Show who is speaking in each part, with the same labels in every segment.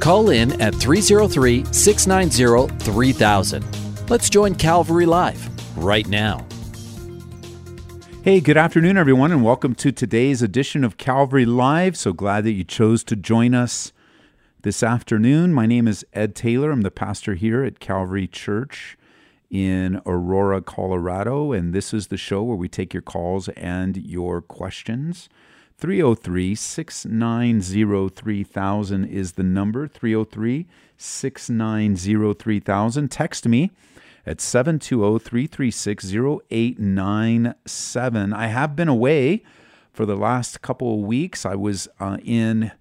Speaker 1: Call in at 303 690 3000. Let's join Calvary Live right now.
Speaker 2: Hey, good afternoon, everyone, and welcome to today's edition of Calvary Live. So glad that you chose to join us this afternoon. My name is Ed Taylor. I'm the pastor here at Calvary Church in Aurora, Colorado, and this is the show where we take your calls and your questions. 303 690 3000 is the number. 303 690 3000. Text me at 720 336 0897. I have been away for the last couple of weeks. I was uh, in,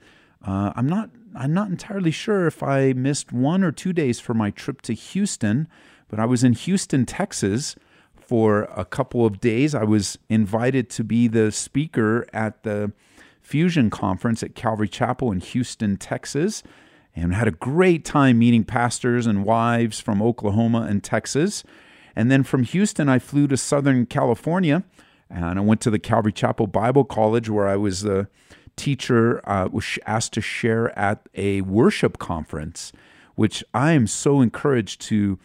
Speaker 2: uh, I'm not. I'm not entirely sure if I missed one or two days for my trip to Houston, but I was in Houston, Texas for a couple of days. I was invited to be the speaker at the Fusion Conference at Calvary Chapel in Houston, Texas, and had a great time meeting pastors and wives from Oklahoma and Texas. And then from Houston, I flew to Southern California and I went to the Calvary Chapel Bible College where I was the teacher, uh, was asked to share at a worship conference, which I am so encouraged to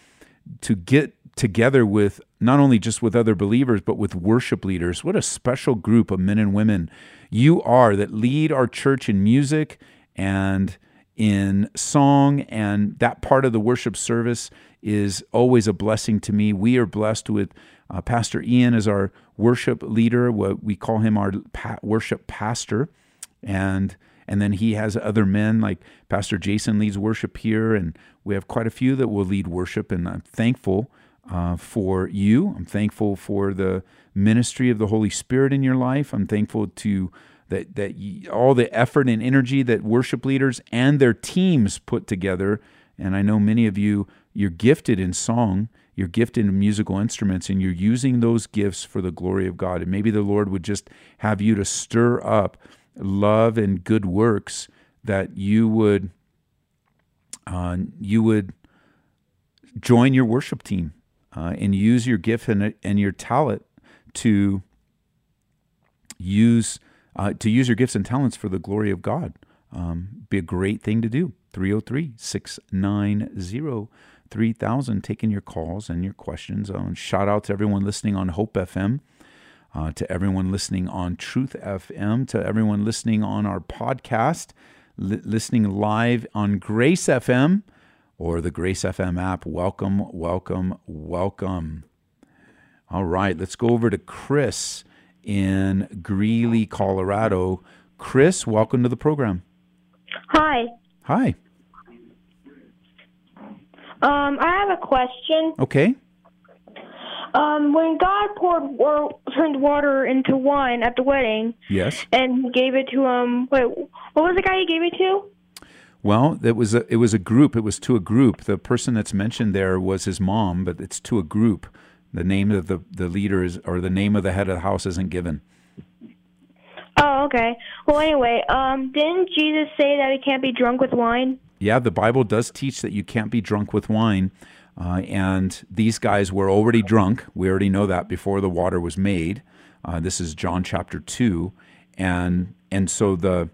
Speaker 2: to get together with not only just with other believers but with worship leaders what a special group of men and women you are that lead our church in music and in song and that part of the worship service is always a blessing to me we are blessed with uh, pastor ian as our worship leader what we call him our pa- worship pastor and and then he has other men like Pastor Jason leads worship here, and we have quite a few that will lead worship. And I'm thankful uh, for you. I'm thankful for the ministry of the Holy Spirit in your life. I'm thankful to that that you, all the effort and energy that worship leaders and their teams put together. And I know many of you you're gifted in song, you're gifted in musical instruments, and you're using those gifts for the glory of God. And maybe the Lord would just have you to stir up love and good works that you would uh, you would join your worship team uh, and use your gift and, and your talent to use uh, to use your gifts and talents for the glory of God. Um, be a great thing to do. 303 690 3000. Taking your calls and your questions. Uh, shout out to everyone listening on Hope FM uh, to everyone listening on Truth FM, to everyone listening on our podcast, li- listening live on Grace FM or the Grace FM app. Welcome, welcome, welcome. All right, let's go over to Chris in Greeley, Colorado. Chris, welcome to the program.
Speaker 3: Hi.
Speaker 2: Hi.
Speaker 3: Um, I have a question.
Speaker 2: Okay.
Speaker 3: Um, when God poured or turned water into wine at the wedding,
Speaker 2: Yes.
Speaker 3: and gave it to him. Wait, what was the guy he gave it to?
Speaker 2: Well, it was a it was a group. It was to a group. The person that's mentioned there was his mom, but it's to a group. The name of the the leader is or the name of the head of the house isn't given.
Speaker 3: Oh, okay. Well, anyway, um, didn't Jesus say that he can't be drunk with wine?
Speaker 2: Yeah, the Bible does teach that you can't be drunk with wine. Uh, and these guys were already drunk. We already know that before the water was made. Uh, this is John chapter two, and and so the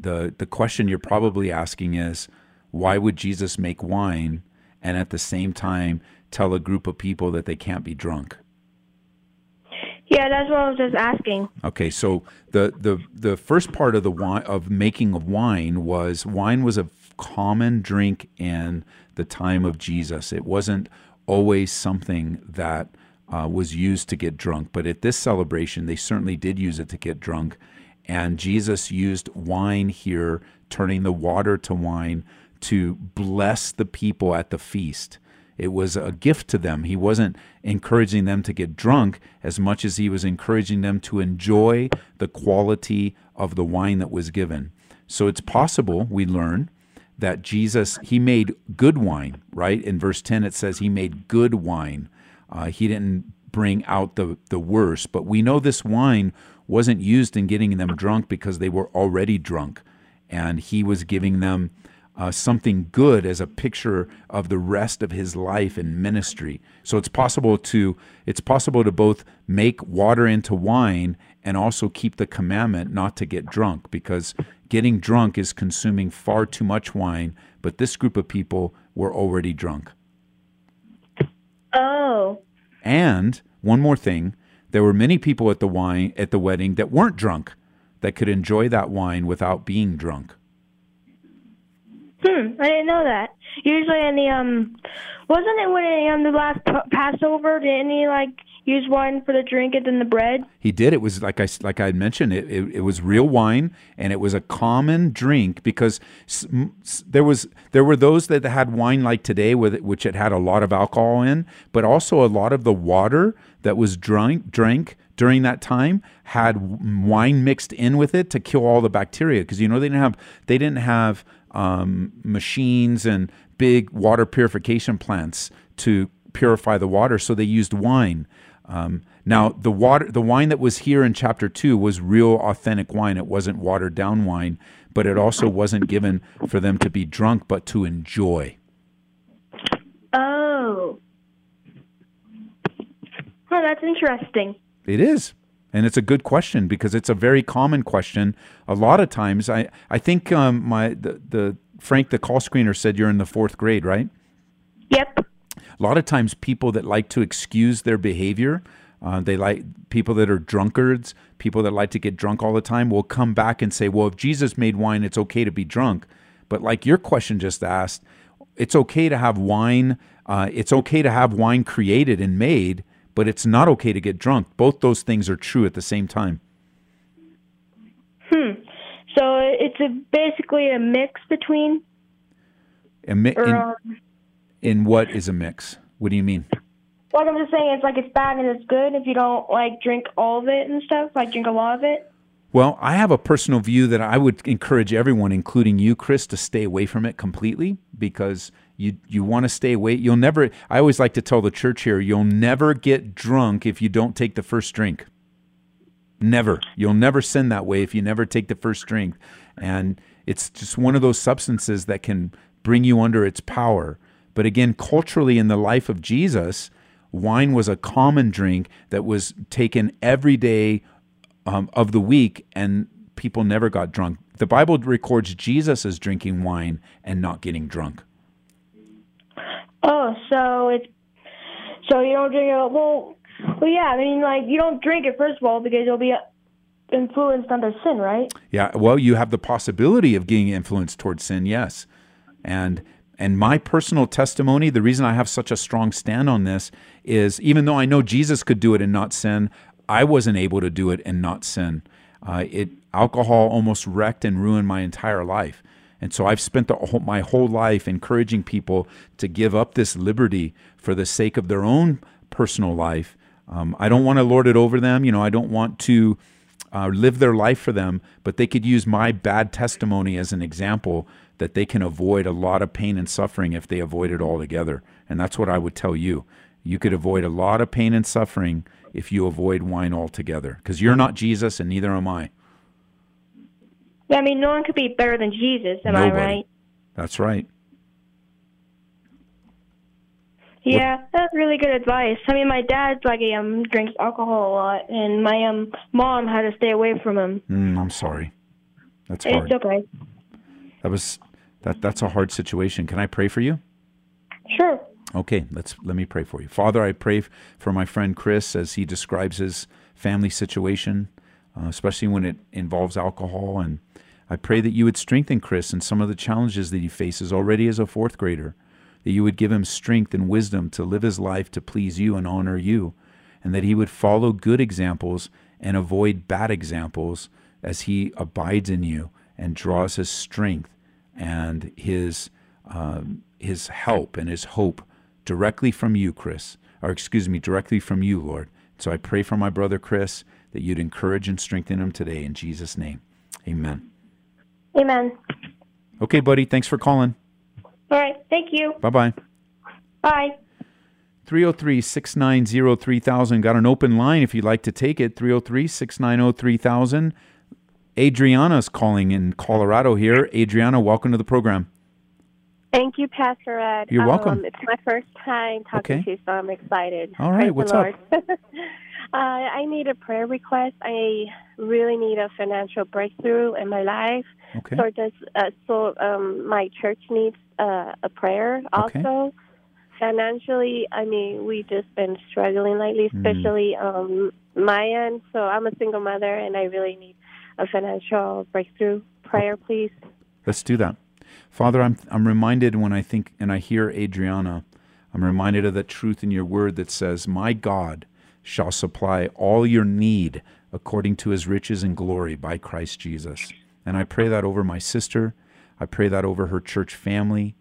Speaker 2: the the question you're probably asking is, why would Jesus make wine and at the same time tell a group of people that they can't be drunk?
Speaker 3: Yeah, that's what I was just asking.
Speaker 2: Okay, so the the the first part of the wine of making of wine was wine was a common drink in the time of Jesus. It wasn't always something that uh, was used to get drunk, but at this celebration, they certainly did use it to get drunk. And Jesus used wine here, turning the water to wine to bless the people at the feast. It was a gift to them. He wasn't encouraging them to get drunk as much as he was encouraging them to enjoy the quality of the wine that was given. So it's possible, we learn, that Jesus he made good wine, right? In verse ten it says he made good wine. Uh, he didn't bring out the the worst, but we know this wine wasn't used in getting them drunk because they were already drunk, and he was giving them uh, something good as a picture of the rest of his life and ministry. So it's possible to it's possible to both make water into wine and also keep the commandment not to get drunk because getting drunk is consuming far too much wine. But this group of people were already drunk.
Speaker 3: Oh.
Speaker 2: And one more thing, there were many people at the wine at the wedding that weren't drunk that could enjoy that wine without being drunk.
Speaker 3: Hmm, I didn't know that. Usually in the um, wasn't it when in um, the last Passover Did any like use wine for the drink and then the bread?
Speaker 2: He did. It was like I like I mentioned. It, it, it was real wine, and it was a common drink because there was there were those that had wine like today, with it, which it had a lot of alcohol in, but also a lot of the water that was drunk drank during that time had wine mixed in with it to kill all the bacteria because you know they didn't have they didn't have um, machines and big water purification plants to purify the water, so they used wine. Um, now, the water, the wine that was here in chapter two was real, authentic wine. It wasn't watered down wine, but it also wasn't given for them to be drunk, but to enjoy.
Speaker 3: Oh. Oh, that's interesting.
Speaker 2: It is. And it's a good question because it's a very common question. A lot of times, I, I think um, my the, the Frank, the call screener, said you're in the fourth grade, right?
Speaker 3: Yep.
Speaker 2: A lot of times, people that like to excuse their behavior, uh, they like people that are drunkards, people that like to get drunk all the time, will come back and say, "Well, if Jesus made wine, it's okay to be drunk." But like your question just asked, it's okay to have wine. Uh, it's okay to have wine created and made, but it's not okay to get drunk. Both those things are true at the same time.
Speaker 3: Hmm. So it's a, basically a mix between.
Speaker 2: And mi-
Speaker 3: Or,
Speaker 2: in,
Speaker 3: um,
Speaker 2: in what is a mix? What do you mean?
Speaker 3: like I'm just saying, it's like it's bad and it's good if you don't like drink all of it and stuff. Like drink a lot of it.
Speaker 2: Well, I have a personal view that I would encourage everyone, including you, Chris, to stay away from it completely because you you want to stay away. You'll never. I always like to tell the church here, you'll never get drunk if you don't take the first drink. Never. You'll never sin that way if you never take the first drink, and it's just one of those substances that can bring you under its power. But again, culturally, in the life of Jesus, wine was a common drink that was taken every day um, of the week, and people never got drunk. The Bible records Jesus as drinking wine and not getting drunk.
Speaker 3: Oh, so it's so you don't drink it. Well, well, yeah. I mean, like you don't drink it first of all because you'll be influenced under sin, right?
Speaker 2: Yeah, well, you have the possibility of getting influenced towards sin, yes. And and my personal testimony, the reason I have such a strong stand on this is even though I know Jesus could do it and not sin, I wasn't able to do it and not sin. Uh, it alcohol almost wrecked and ruined my entire life. And so I've spent whole, my whole life encouraging people to give up this liberty for the sake of their own personal life. Um, I don't want to lord it over them. You know, I don't want to uh, live their life for them, but they could use my bad testimony as an example that they can avoid a lot of pain and suffering if they avoid it altogether. And that's what I would tell you. You could avoid a lot of pain and suffering if you avoid wine altogether, because you're not Jesus and neither am I.
Speaker 3: Yeah, I mean, no one could be better than Jesus. Am
Speaker 2: Nobody.
Speaker 3: I right?
Speaker 2: That's right.
Speaker 3: Yeah, that's really good advice. I mean, my dad's like he um drinks alcohol a lot, and my um mom had to stay away from him.
Speaker 2: Mm, I'm sorry. That's hard.
Speaker 3: It's okay.
Speaker 2: That was that. That's a hard situation. Can I pray for you?
Speaker 3: Sure.
Speaker 2: Okay, let's let me pray for you. Father, I pray for my friend Chris as he describes his family situation, uh, especially when it involves alcohol, and I pray that you would strengthen Chris in some of the challenges that he faces already as a fourth grader. That you would give him strength and wisdom to live his life to please you and honor you, and that he would follow good examples and avoid bad examples as he abides in you and draws his strength and his um, his help and his hope directly from you, Chris, or excuse me, directly from you, Lord. So I pray for my brother Chris that you'd encourage and strengthen him today in Jesus' name. Amen.
Speaker 3: Amen.
Speaker 2: Okay, buddy. Thanks for calling.
Speaker 3: All right. Thank you.
Speaker 2: Bye bye.
Speaker 3: Bye.
Speaker 2: 303 690 3000. Got an open line if you'd like to take it. 303 690 3000. Adriana's calling in Colorado here. Adriana, welcome to the program.
Speaker 4: Thank you, Pastor Ed.
Speaker 2: You're welcome.
Speaker 4: Um, it's my first time talking
Speaker 2: Okay.
Speaker 4: to you, so I'm excited.
Speaker 2: All right,
Speaker 4: Praise
Speaker 2: what's up?
Speaker 4: Uh, I need a prayer request. I really need a financial breakthrough in my life.
Speaker 2: Okay.
Speaker 4: So does uh, so um, my church needs uh, a prayer also. Okay. Financially, I mean, we just been struggling lately,
Speaker 2: Hmm.
Speaker 4: especially um, my end. So I'm a single mother, and I really need a financial breakthrough. Prayer, please.
Speaker 2: Let's do that. Father, I'm, I'm reminded when I think and I hear Adriana, I'm reminded of that truth in your word that says, My God shall supply all your need according to his riches and glory by Christ Jesus. And I pray that over my sister. I pray that over her church family,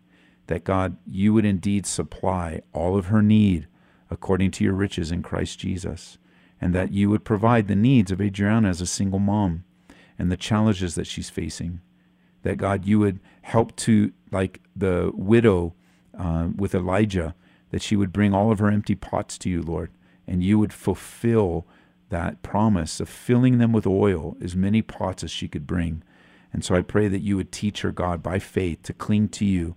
Speaker 2: that God, you would indeed supply all of her need according to your riches in Christ Jesus, and that you would provide the needs of Adriana as a single mom and the challenges that she's facing that God, you would help to, like the widow uh, with Elijah, that she would bring all of her empty pots to you, Lord, and you would fulfill that promise of filling them with oil, as many pots as she could bring. And so I pray that you would teach her, God, by faith, to cling to you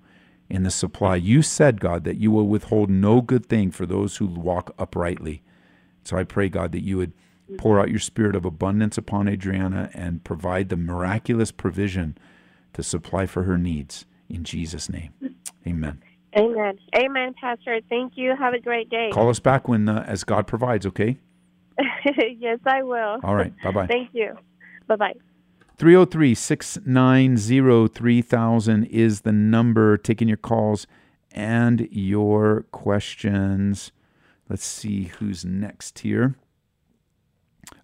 Speaker 2: in the supply. You said, God, that you will withhold no good thing for those who walk uprightly. So I pray, God, that you would pour out your spirit of abundance upon Adriana and provide the miraculous provision to supply for her needs. In Jesus' name, amen.
Speaker 4: Amen. Amen, Pastor. Thank you. Have a great day.
Speaker 2: Call us back when, uh, as God provides, okay?
Speaker 4: yes, I will.
Speaker 2: All right. Bye bye.
Speaker 4: Thank you. Bye bye.
Speaker 2: 303 690 3000 is the number. Taking your calls and your questions. Let's see who's next here.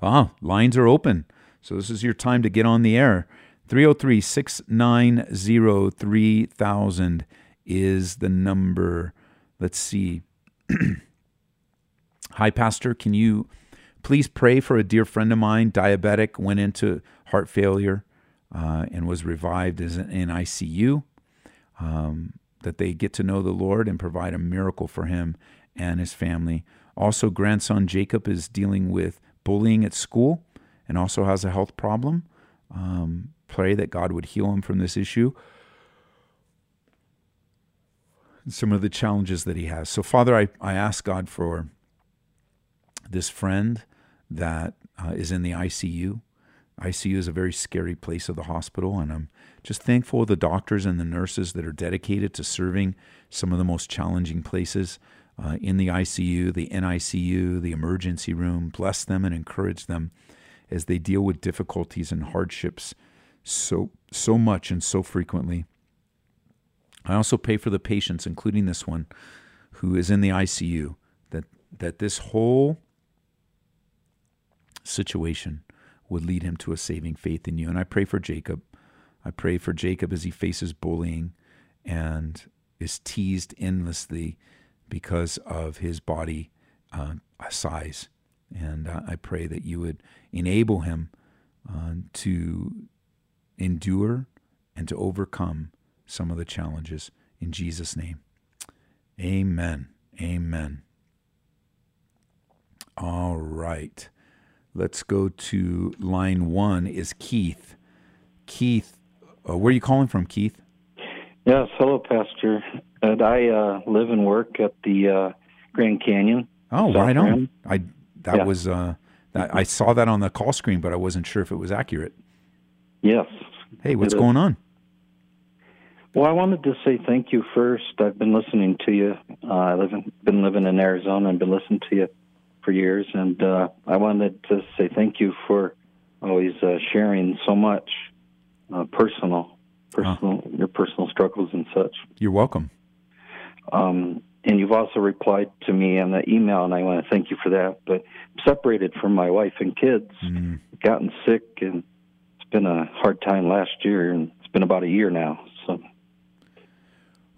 Speaker 2: Ah, lines are open. So this is your time to get on the air. 303 690 3000 is the number. Let's see. Hi, Pastor. Can you please pray for a dear friend of mine, diabetic, went into heart failure uh, and was revived as in ICU? Um, that they get to know the Lord and provide a miracle for him and his family. Also, grandson Jacob is dealing with bullying at school and also has a health problem. Um, pray that God would heal him from this issue. Some of the challenges that he has. So, Father, I, I ask God for this friend that uh, is in the ICU. ICU is a very scary place of the hospital, and I'm just thankful of the doctors and the nurses that are dedicated to serving some of the most challenging places uh, in the ICU, the NICU, the emergency room. Bless them and encourage them as they deal with difficulties and hardships so so much and so frequently. I also pray for the patients, including this one, who is in the ICU, that that this whole situation would lead him to a saving faith in you. And I pray for Jacob. I pray for Jacob as he faces bullying and is teased endlessly because of his body uh, size. And uh, I pray that you would enable him uh, to endure and to overcome some of the challenges in Jesus' name. Amen. Amen. All right. Let's go to line one is Keith. Keith, uh, where are you calling from, Keith?
Speaker 5: Yes, hello, Pastor. And I uh, live and work at the uh, Grand Canyon.
Speaker 2: Oh,
Speaker 5: South
Speaker 2: right on.
Speaker 5: Rim.
Speaker 2: I that
Speaker 5: Yeah.
Speaker 2: was uh, that, I saw that on the call screen, but I wasn't sure if it was accurate.
Speaker 5: Yes.
Speaker 2: Hey, what's going on?
Speaker 5: Well, I wanted to say thank you first. I've been listening to you. Uh, I live in, been living in Arizona and been listening to you for years, and uh, I wanted to say thank you for always uh, sharing so much uh, personal, personal, your personal struggles and such.
Speaker 2: You're welcome.
Speaker 5: Um, and you've also replied to me on the email, and I want to thank you for that. But I'm separated from my wife and kids,
Speaker 2: Mm,
Speaker 5: gotten sick, and it's been a hard time last year, and it's been about a year now. So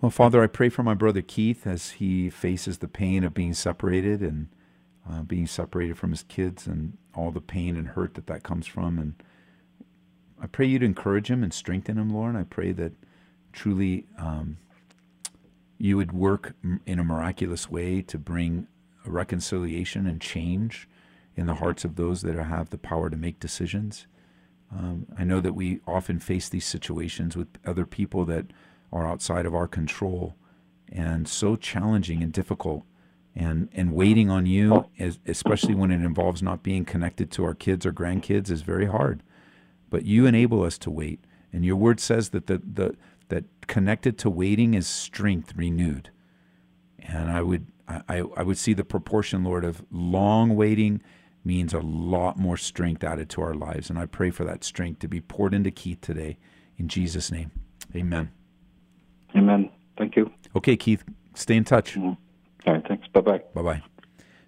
Speaker 2: Well, Father, I pray for my brother Keith as he faces the pain of being separated and uh, being separated from his kids and all the pain and hurt that that comes from. And I pray you to encourage him and strengthen him, Lord. I pray that truly um, you would work in a miraculous way to bring reconciliation and change in the hearts of those that have the power to make decisions. Um, I know that we often face these situations with other people that are outside of our control and so challenging and difficult. And, and waiting on you, especially when it involves not being connected to our kids or grandkids, is very hard. But you enable us to wait. And your word says that the, the, that connected to waiting is strength renewed. And I would I, I would see the proportion, Lord, of long waiting means a lot more strength added to our lives. And I pray for that strength to be poured into Keith today. In Jesus' name. Amen.
Speaker 5: Amen. Thank you.
Speaker 2: Okay, Keith, stay in touch.
Speaker 5: Mm-hmm. All right, thanks. Bye bye.
Speaker 2: Bye bye.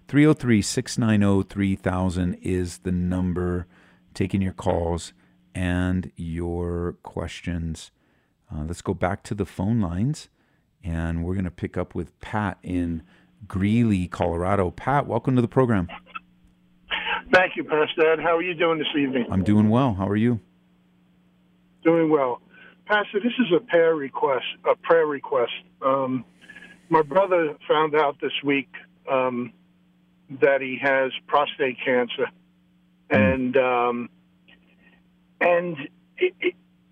Speaker 2: 303 690 3000 is the number. Taking your calls and your questions. Uh, let's go back to the phone lines, and we're going to pick up with Pat in Greeley, Colorado. Pat, welcome to the program.
Speaker 6: Thank you, Pastor Ed. How are you doing this evening?
Speaker 2: I'm doing well. How are you?
Speaker 6: Doing well. Pastor, this is a prayer request. A prayer request. Um, my brother found out this week um, that he has prostate cancer, mm. and um, and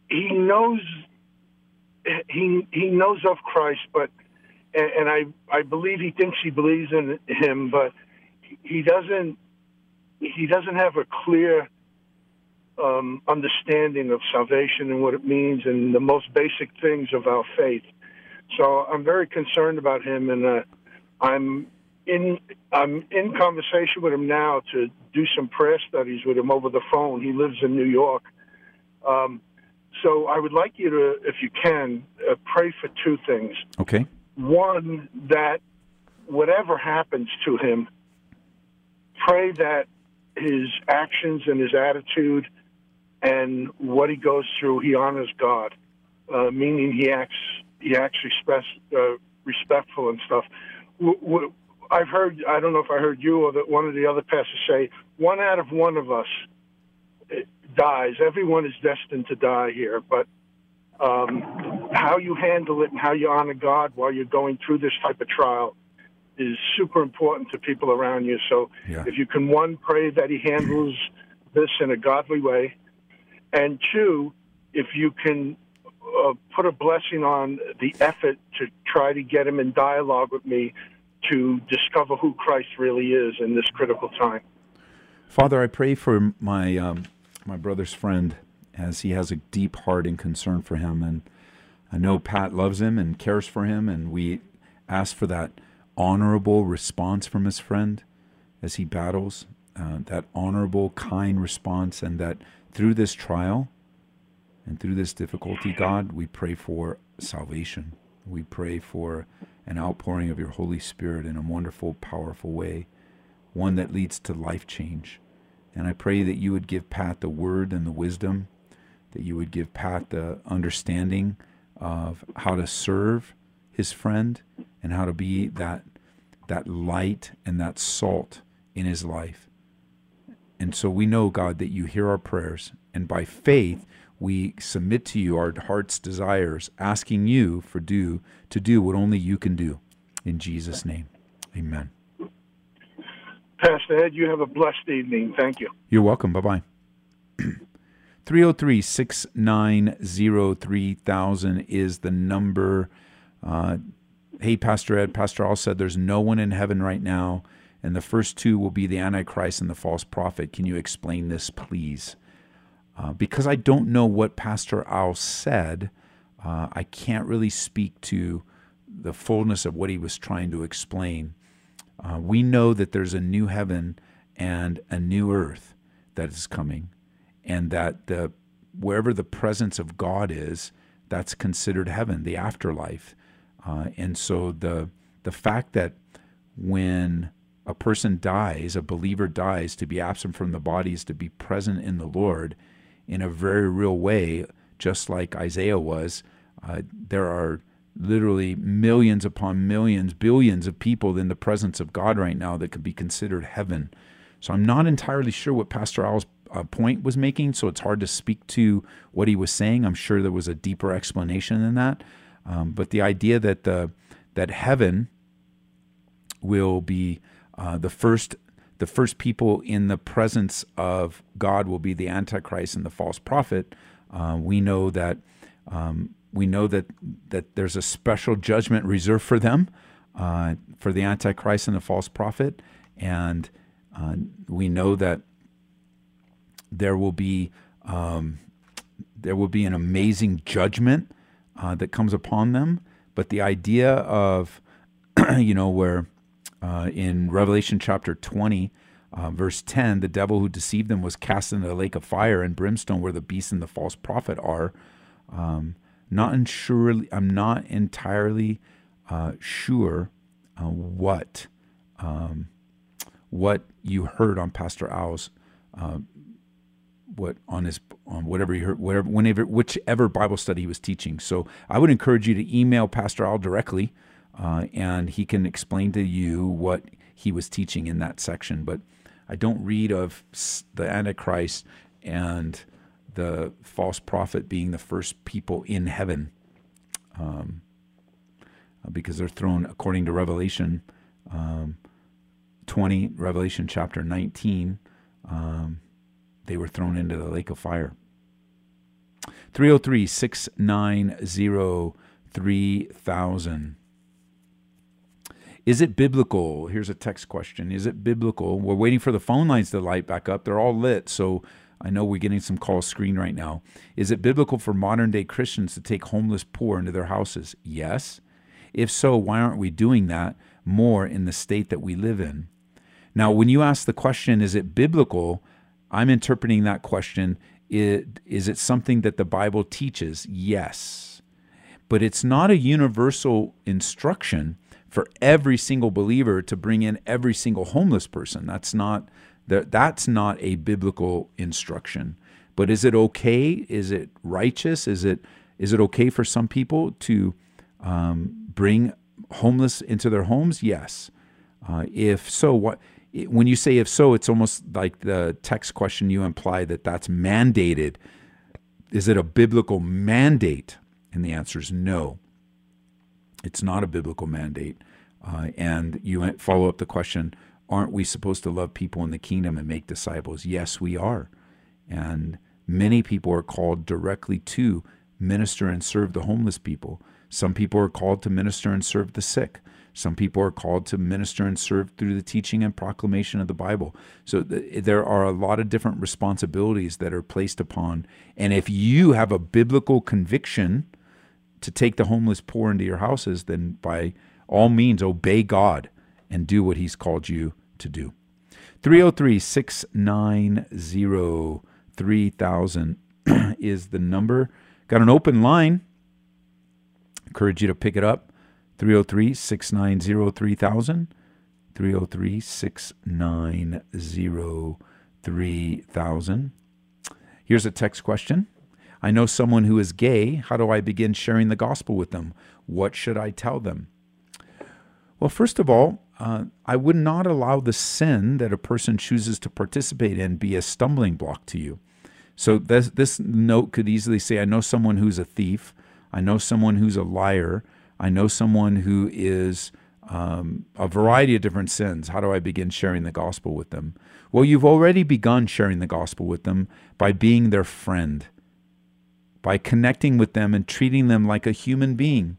Speaker 6: he knows he he knows of Christ, but and, and I I believe he thinks he believes in him, but he doesn't he doesn't have a clear um, understanding of salvation and what it means and the most basic things of our faith. So I'm very concerned about him, and uh, I'm in I'm in conversation with him now to do some prayer studies with him over the phone. He lives in New York. Um, so I would like you to, if you can, uh, pray for two things.
Speaker 2: Okay.
Speaker 6: One, that whatever happens to him, pray that his actions and his attitude and what he goes through, he honors God, uh, meaning he acts he acts respect, uh, respectful and stuff. W- w- I've heard I don't know if I heard you or that one of the other pastors say one out of one of us dies. Everyone is destined to die here, but um, how you handle it and how you honor God while you're going through this type of trial is super important to people around you. So yeah. if you can, one, pray that He handles this in a godly way, and two, if you can uh, put a blessing on the effort to try to get him in dialogue with me to discover who Christ really is in this critical time.
Speaker 2: Father, I pray for my um, my brother's friend as he has a deep heart and concern for him. And I know Pat loves him and cares for him, and we ask for that honorable response from his friend as he battles, uh, that honorable, kind response, and that through this trial and through this difficulty, God, we pray for salvation. We pray for an outpouring of your Holy Spirit in a wonderful, powerful way, one that leads to life change. And I pray that you would give Pat the word and the wisdom, that you would give Pat the understanding of how to serve his friend and how to be that that light and that salt in his life. And so we know, God, that you hear our prayers, and by faith we submit to you our heart's desires, asking you for do to do what only you can do. In Jesus' name. Amen.
Speaker 6: Pastor Ed, you have a blessed evening. Thank you.
Speaker 2: You're welcome. Bye bye. 303 690 3000 is the number. Uh, hey, Pastor Ed, Pastor Al said there's no one in heaven right now, and the first two will be the Antichrist and the false prophet. Can you explain this, please? Uh, because I don't know what Pastor Al said, uh, I can't really speak to the fullness of what he was trying to explain. Uh, we know that there's a new heaven and a new earth that is coming, and that the wherever the presence of God is, that's considered heaven, the afterlife. Uh, and so the the fact that when a person dies, a believer dies, to be absent from the body is to be present in the Lord in a very real way, just like Isaiah was. Uh, there are literally millions upon millions, billions of people in the presence of God right now that could be considered heaven. So I'm not entirely sure what Pastor Al's uh, point was making, so it's hard to speak to what he was saying. I'm sure there was a deeper explanation than that. Um, but the idea that the that heaven will be uh, the first the first people in the presence of God will be the Antichrist and the false prophet. Uh, we know that um, we know that that there's a special judgment reserved for them, uh, for the Antichrist and the false prophet, and uh, we know that there will be um, there will be an amazing judgment uh, that comes upon them. But the idea of you know where uh, in Revelation chapter 20, uh, verse 10, the devil who deceived them was cast into the lake of fire and brimstone where the beast and the false prophet are. Um, not entirely, I'm not entirely uh, sure uh, what um, what you heard on Pastor Al's uh, what on his on whatever he heard whatever whenever whichever Bible study he was teaching. So I would encourage you to email Pastor Al directly uh, and he can explain to you what he was teaching in that section. But I don't read of the Antichrist and the false prophet being the first people in heaven, um, because they're thrown according to Revelation um, 20, Revelation chapter 19. Um, they were thrown into the lake of fire. 303 690 3000. Is it biblical? Here's a text question. Is it biblical? We're waiting for the phone lines to light back up. They're all lit, so I know we're getting some calls screened right now. Is it biblical for modern day Christians to take homeless poor into their houses? Yes. If so, why aren't we doing that more in the state that we live in? Now, when you ask the question, is it biblical? I'm interpreting that question. Is it something that the Bible teaches? Yes. But it's not a universal instruction for every single believer to bring in every single homeless person. That's not that's not a biblical instruction. But is it okay? Is it righteous? Is it is it okay for some people to um, bring homeless into their homes? Yes. Uh, if so, what? When you say if so, it's almost like the text question you imply that that's mandated. Is it a biblical mandate? And the answer is no. It's not a biblical mandate. Uh, and you follow up the question aren't we supposed to love people in the kingdom and make disciples? Yes, we are. And many people are called directly to minister and serve the homeless people. Some people are called to minister and serve the sick. Some people are called to minister and serve through the teaching and proclamation of the Bible. So th- there are a lot of different responsibilities that are placed upon. And if you have a biblical conviction to take the homeless poor into your houses, then by all means obey God and do what He's called you to do. 303 690 3000 is the number. Got an open line. Encourage you to pick it up. 303 690 3000. 303 690 3000. Here's a text question. I know someone who is gay. How do I begin sharing the gospel with them? What should I tell them? Well, first of all, uh, I would not allow the sin that a person chooses to participate in be a stumbling block to you. So this, this note could easily say, I know someone who's a thief. I know someone who's a liar. I know someone who is um, a variety of different sins. How do I begin sharing the gospel with them? Well, you've already begun sharing the gospel with them by being their friend, by connecting with them and treating them like a human being.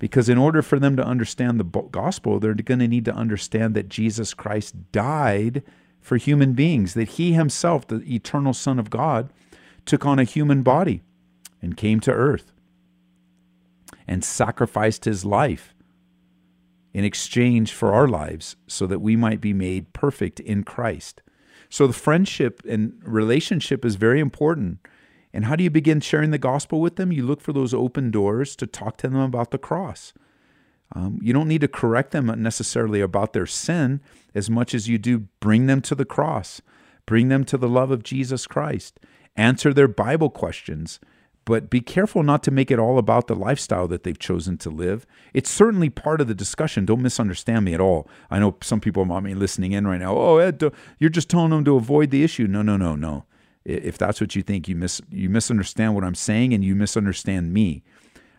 Speaker 2: Because in order for them to understand the gospel, they're going to need to understand that Jesus Christ died for human beings, that he himself, the eternal Son of God, took on a human body and came to earth and sacrificed his life in exchange for our lives so that we might be made perfect in Christ. So the friendship and relationship is very important. And how do you begin sharing the gospel with them? You look for those open doors to talk to them about the cross. Um, you don't need to correct them necessarily about their sin as much as you do bring them to the cross, bring them to the love of Jesus Christ, answer their Bible questions. But be careful not to make it all about the lifestyle that they've chosen to live. It's certainly part of the discussion. Don't misunderstand me at all. I know some people be listening in right now. Oh, Ed, you're just telling them to avoid the issue. No, no, no, no. If that's what you think, you mis you misunderstand what I'm saying and you misunderstand me.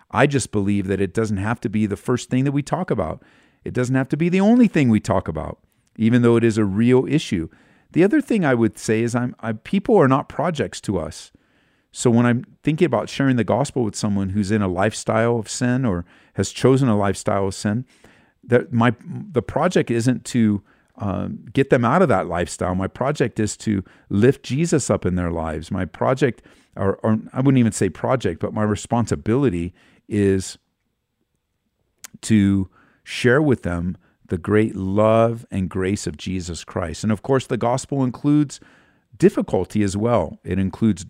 Speaker 2: I just believe that it doesn't have to be the first thing that we talk about. It doesn't have to be the only thing we talk about, even though it is a real issue. The other thing I would say is I'm, I, people are not projects to us. So when I'm thinking about sharing the gospel with someone who's in a lifestyle of sin or has chosen a lifestyle of sin, that my the project isn't to um, get them out of that lifestyle. My project is to lift Jesus up in their lives. My project, or, or I wouldn't even say project, but my responsibility is to share with them the great love and grace of Jesus Christ. And of course, the gospel includes difficulty as well. It includes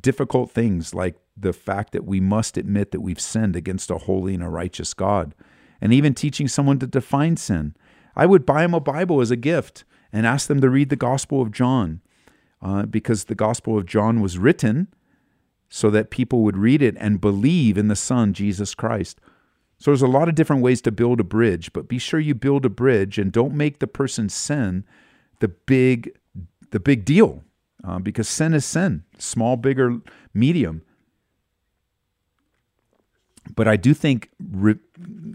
Speaker 2: difficult things like the fact that we must admit that we've sinned against a holy and a righteous God, and even teaching someone to define sin. I would buy them a Bible as a gift and ask them to read the Gospel of John uh, because the Gospel of John was written so that people would read it and believe in the Son, Jesus Christ. So there's a lot of different ways to build a bridge, but be sure you build a bridge and don't make the person's sin the big the big deal uh, because sin is sin, small, bigger, medium. But I do think re-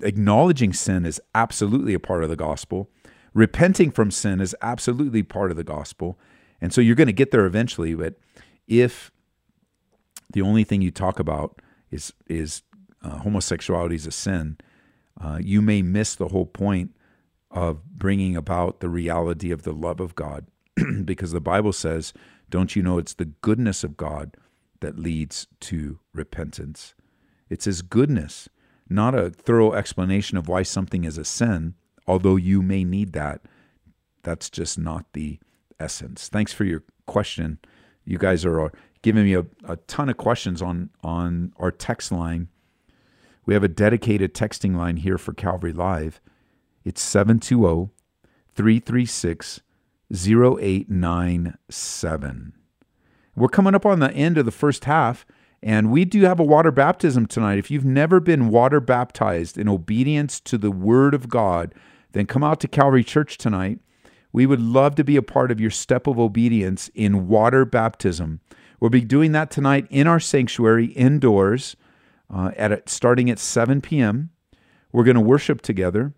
Speaker 2: acknowledging sin is absolutely a part of the gospel. Repenting from sin is absolutely part of the gospel. And so you're going to get there eventually. But if the only thing you talk about is is uh, homosexuality is a sin, uh, you may miss the whole point of bringing about the reality of the love of God, because the Bible says, "Don't you know it's the goodness of God that leads to repentance?" It's His goodness, not a thorough explanation of why something is a sin. Although you may need that, that's just not the essence. Thanks for your question. You guys are uh, giving me a, a ton of questions on on our text line. We have a dedicated texting line here for Calvary Live. It's 720 336 0897. We're coming up on the end of the first half, and we do have a water baptism tonight. If you've never been water baptized in obedience to the Word of God, then come out to Calvary Church tonight. We would love to be a part of your step of obedience in water baptism. We'll be doing that tonight in our sanctuary indoors uh, at a, starting at 7 p.m. We're going to worship together.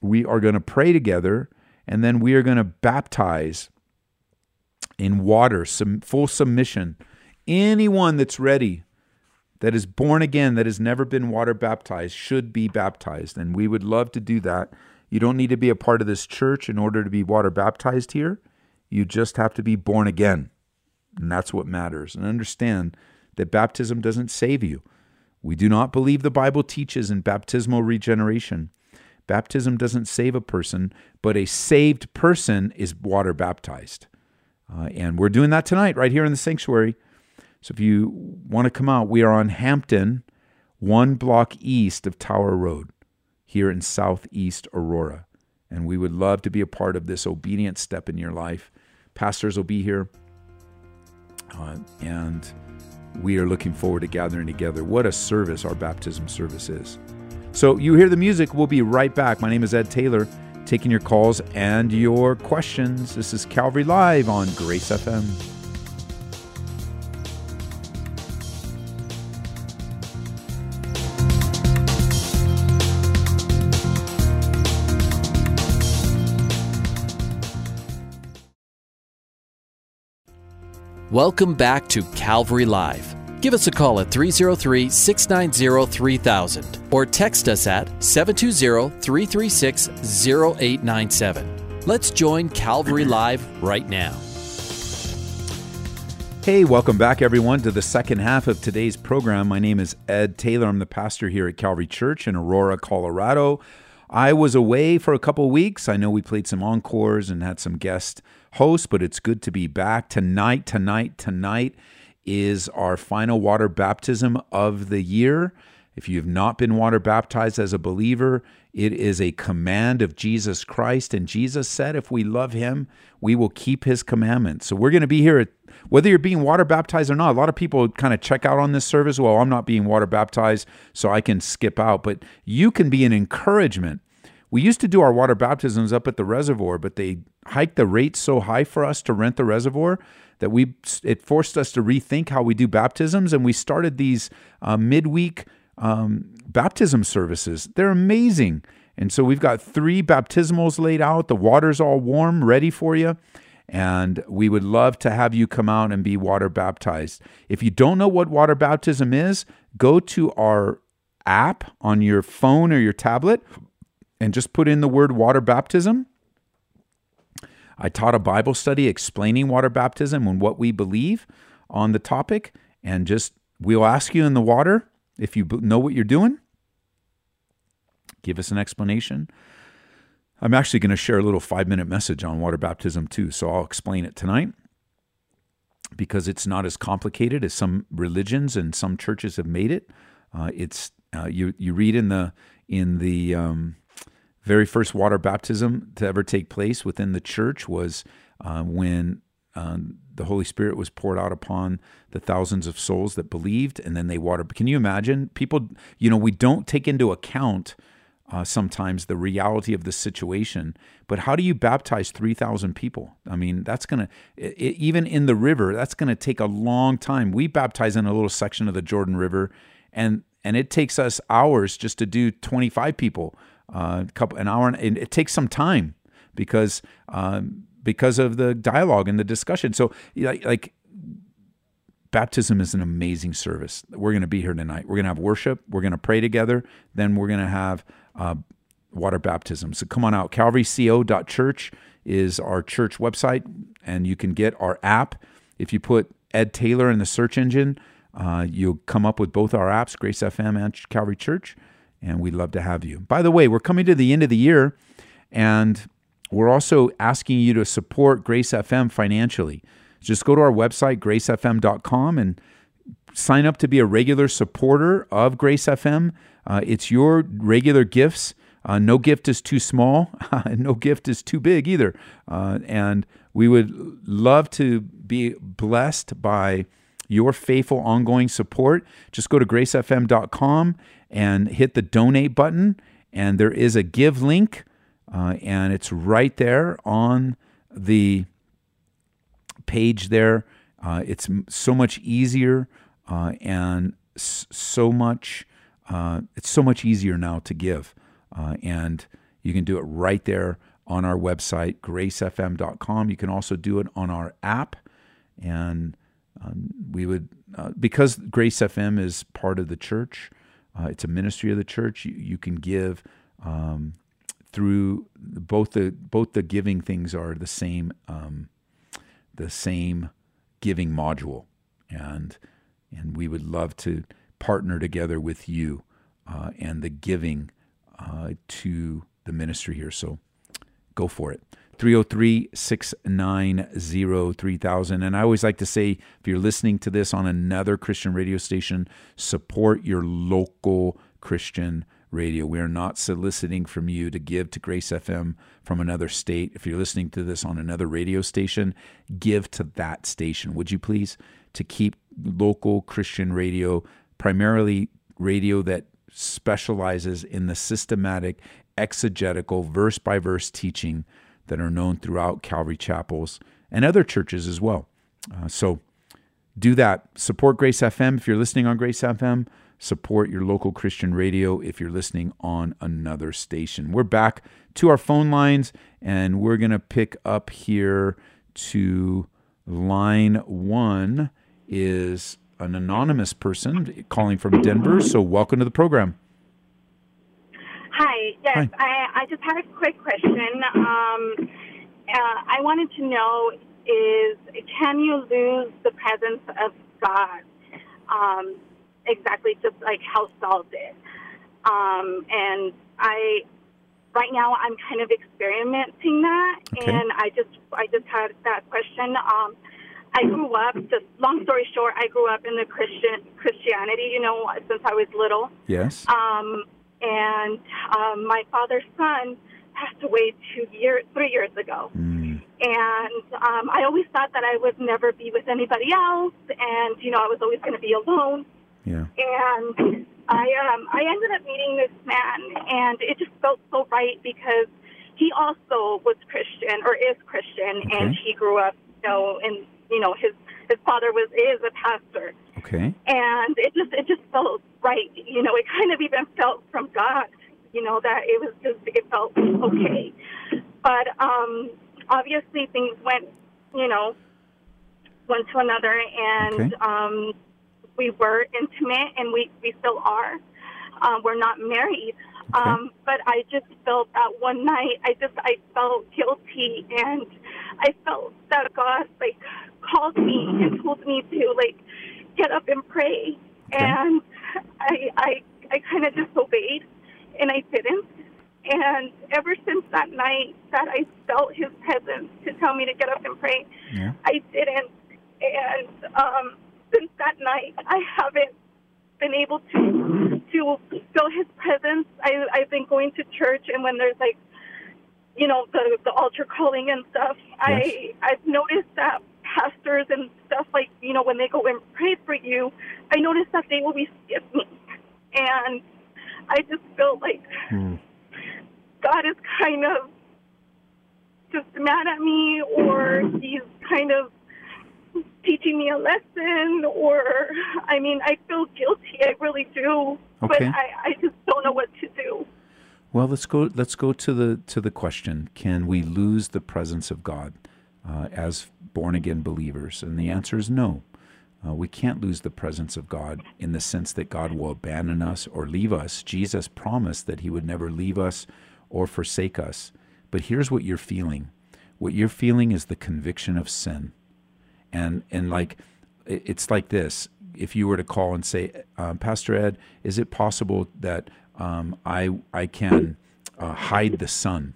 Speaker 2: We are going to pray together, and then we are going to baptize in water, some full submission. Anyone that's ready, that is born again, that has never been water baptized, should be baptized, and we would love to do that. You don't need to be a part of this church in order to be water baptized here. You just have to be born again. And that's what matters. And understand that baptism doesn't save you. We do not believe the Bible teaches in baptismal regeneration. Baptism doesn't save a person, but a saved person is water baptized. Uh, and we're doing that tonight right here in the sanctuary. So if you want to come out, we are on Hampton, one block east of Tower Road, here in southeast Aurora. And we would love to be a part of this obedient step in your life. Pastors will be here. Uh, and we are looking forward to gathering together. What a service our baptism service is. So, you hear the music. We'll be right back. My name is Ed Taylor, taking your calls and your questions. This is Calvary Live on Grace FM.
Speaker 1: Welcome back to Calvary Live. Give us a call at 303 690 3000 or text us at 720 336 0897. Let's join Calvary Live right now.
Speaker 2: Hey, welcome back, everyone, to the second half of today's program. My name is Ed Taylor. I'm the pastor here at Calvary Church in Aurora, Colorado. I was away for a couple weeks. I know we played some encores and had some guest hosts, but it's good to be back. Tonight, tonight, tonight is our final water baptism of the year. If you have not been water baptized as a believer, it is a command of Jesus Christ. And Jesus said, if we love him, we will keep his commandments. So we're going to be here, at, whether you're being water baptized or not. A lot of people kind of check out on this service. Well, I'm not being water baptized, so I can skip out. But you can be an encouragement we used to do our water baptisms up at the reservoir, but they hiked the rates so high for us to rent the reservoir that we it forced us to rethink how we do baptisms, and we started these uh, midweek um, baptism services. They're amazing. And so we've got three baptismals laid out. The water's all warm, ready for you. And we would love to have you come out and be water baptized. If you don't know what water baptism is, go to our app on your phone or your tablet and just put in the word water baptism. I taught a Bible study explaining water baptism and what we believe on the topic. And just we'll ask you in the water if you know what you're doing give us an explanation. I'm actually going to share a little five minute message on water baptism too, so I'll explain it tonight because it's not as complicated as some religions and some churches have made it. Uh, it's uh, you you read in the in the um, very first water baptism to ever take place within the church was uh, when um, the Holy Spirit was poured out upon the thousands of souls that believed, and then they watered. Can you imagine? People, you know, we don't take into account uh, sometimes the reality of the situation. But how do you baptize 3,000 people? I mean, that's going to, even in the river, that's going to take a long time. We baptize in a little section of the Jordan River, and and it takes us hours just to do 25 people, uh, couple an hour, and it takes some time because um, because of the dialogue and the discussion. So, like baptism is an amazing service. We're going to be here tonight. We're going to have worship. We're going to pray together. Then we're going to have uh, water baptism. So come on out. CalvaryCO.church is our church website, and you can get our app. If you put Ed Taylor in the search engine, uh, you'll come up with both our apps, Grace FM and Calvary Church, and we'd love to have you. By the way, we're coming to the end of the year, and we're also asking you to support Grace FM financially. Just go to our website, gracefm.com, and sign up to be a regular supporter of Grace FM. Uh, it's your regular gifts. Uh, no gift is too small, and no gift is too big either. Uh, and we would love to be blessed by your faithful ongoing support. Just go to gracefm.com and hit the donate button, and there is a give link, uh, and it's right there on the page there. Uh, it's so much easier uh, and so much. Uh, it's so much easier now to give, uh, and you can do it right there on our website, gracefm.com. You can also do it on our app, and um, we would uh, because Grace FM is part of the church. Uh, it's a ministry of the church. You, you can give um, through both the both the giving things are the same um, the same giving module, and and we would love to partner together with you uh, and the giving uh, to the ministry here. So go for it. 303 690 3000. And I always like to say if you're listening to this on another Christian radio station, support your local Christian radio. We are not soliciting from you to give to Grace FM from another state. If you're listening to this on another radio station, give to that station, would you please? To keep local Christian radio, primarily radio that specializes in the systematic, exegetical, verse by verse teaching that are known throughout Calvary chapels and other churches as well. Uh, so do that. Support Grace FM if you're listening on Grace FM. Support your local Christian radio if you're listening on another station. We're back to our phone lines and we're going to pick up here to line one is an anonymous person calling from Denver. So, welcome to the program.
Speaker 7: Hi. Yes, Hi. I, I just had a quick question. Um, uh, I wanted to know is can you lose the presence of God? Um, exactly, just like how Saul did. Um, and I, right now, I'm kind of experimenting that, okay. and I just, I just had that question. Um, I grew up. Just long story short, I grew up in the Christian Christianity. You know, since I was little.
Speaker 2: Yes.
Speaker 7: Um, and um, my father's son passed away two years, three years ago. Mm. And um, I always thought that I would never be with anybody else, and you know, I was always going to be alone.
Speaker 2: Yeah.
Speaker 7: And I um I ended up meeting this man, and it just felt so right because he also was Christian or is Christian,
Speaker 2: Okay.
Speaker 7: and he grew up, you know, and you know his his father was is a pastor,
Speaker 2: Okay.
Speaker 7: and it just it just felt right. You know, it kind of even felt from God. You know that it was just it felt okay, but um obviously things went you know one to another, and
Speaker 2: Okay.
Speaker 7: um we were intimate, and we we still are. Um, we're not married. Um, but I just felt that one night, I just I felt guilty, and I felt that God like called me and told me to like get up and pray, and I I I kind of disobeyed, and I didn't. And ever since that night that I felt His presence to tell me to get up and pray,
Speaker 2: Yeah.
Speaker 7: I didn't. And um, since that night, I haven't been able to to feel His presence. I, I've been going to church, and when there's like, you know, the the altar calling and stuff, I I've noticed that pastors and stuff like you know when they go and pray for you, I noticed that they always skip me, and I just feel like
Speaker 2: Hmm.
Speaker 7: God is kind of just mad at me, or He's kind of teaching me a lesson, or I mean, I feel guilty. I really do, but I, I just don't know what to do.
Speaker 2: Well, let's go. Let's go to the to the question: Can we lose the presence of God uh, as born again believers? And the answer is no. Uh, we can't lose the presence of God in the sense that God will abandon us or leave us. Jesus promised that He would never leave us or forsake us. But here's what you're feeling: what you're feeling is the conviction of sin, and and like it's like this. If you were to call and say, um, Pastor Ed, is it possible that um, I I can uh, hide the sun?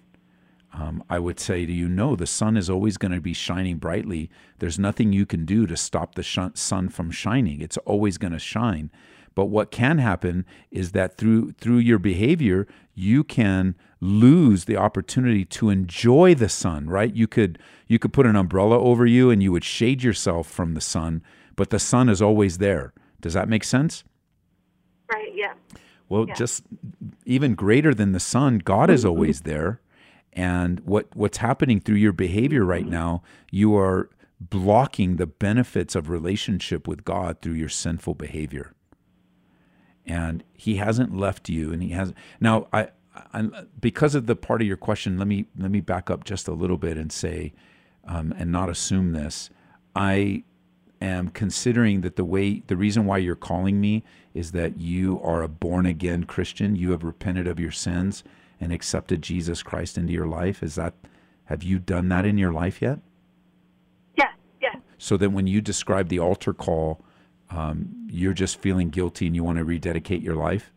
Speaker 2: Um, I would say to you, no, the sun is always going to be shining brightly. There's nothing you can do to stop the sh- sun from shining. It's always going to shine. But what can happen is that through through your behavior, you can lose the opportunity to enjoy the sun. Right? You could you could put an umbrella over you and you would shade yourself from the sun, but the sun is always there. Does that make sense?
Speaker 7: Right? Yeah.
Speaker 2: Well,
Speaker 7: Yeah.
Speaker 2: just even greater than the sun, God is always there. And what what's happening through your behavior right now, you are blocking the benefits of relationship with God through your sinful behavior. And he hasn't left you and he has Now, I I because of the part of your question, let me let me back up just a little bit and say um, and not assume this. I am considering that the way the reason why you're calling me is that you are a born again Christian. You have repented of your sins and accepted Jesus Christ into your life. Is that have you done that in your life yet?
Speaker 7: Yes. Yes.
Speaker 2: So that when you describe the altar call, um, you're just feeling guilty and you want to rededicate your life.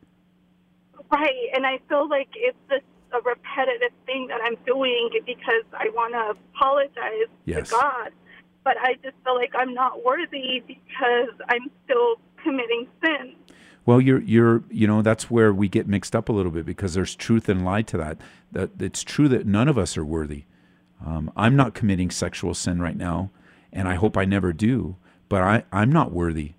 Speaker 7: Right. And I feel like it's just a repetitive thing that I'm doing because I want to apologize
Speaker 2: Yes.
Speaker 7: to God. But I just feel like I'm not worthy because I'm still committing sin.
Speaker 2: Well, you're you're you know that's where we get mixed up a little bit because there's truth and lie to that. That it's true that none of us are worthy. Um, I'm not committing sexual sin right now, and I hope I never do. But I I'm not worthy.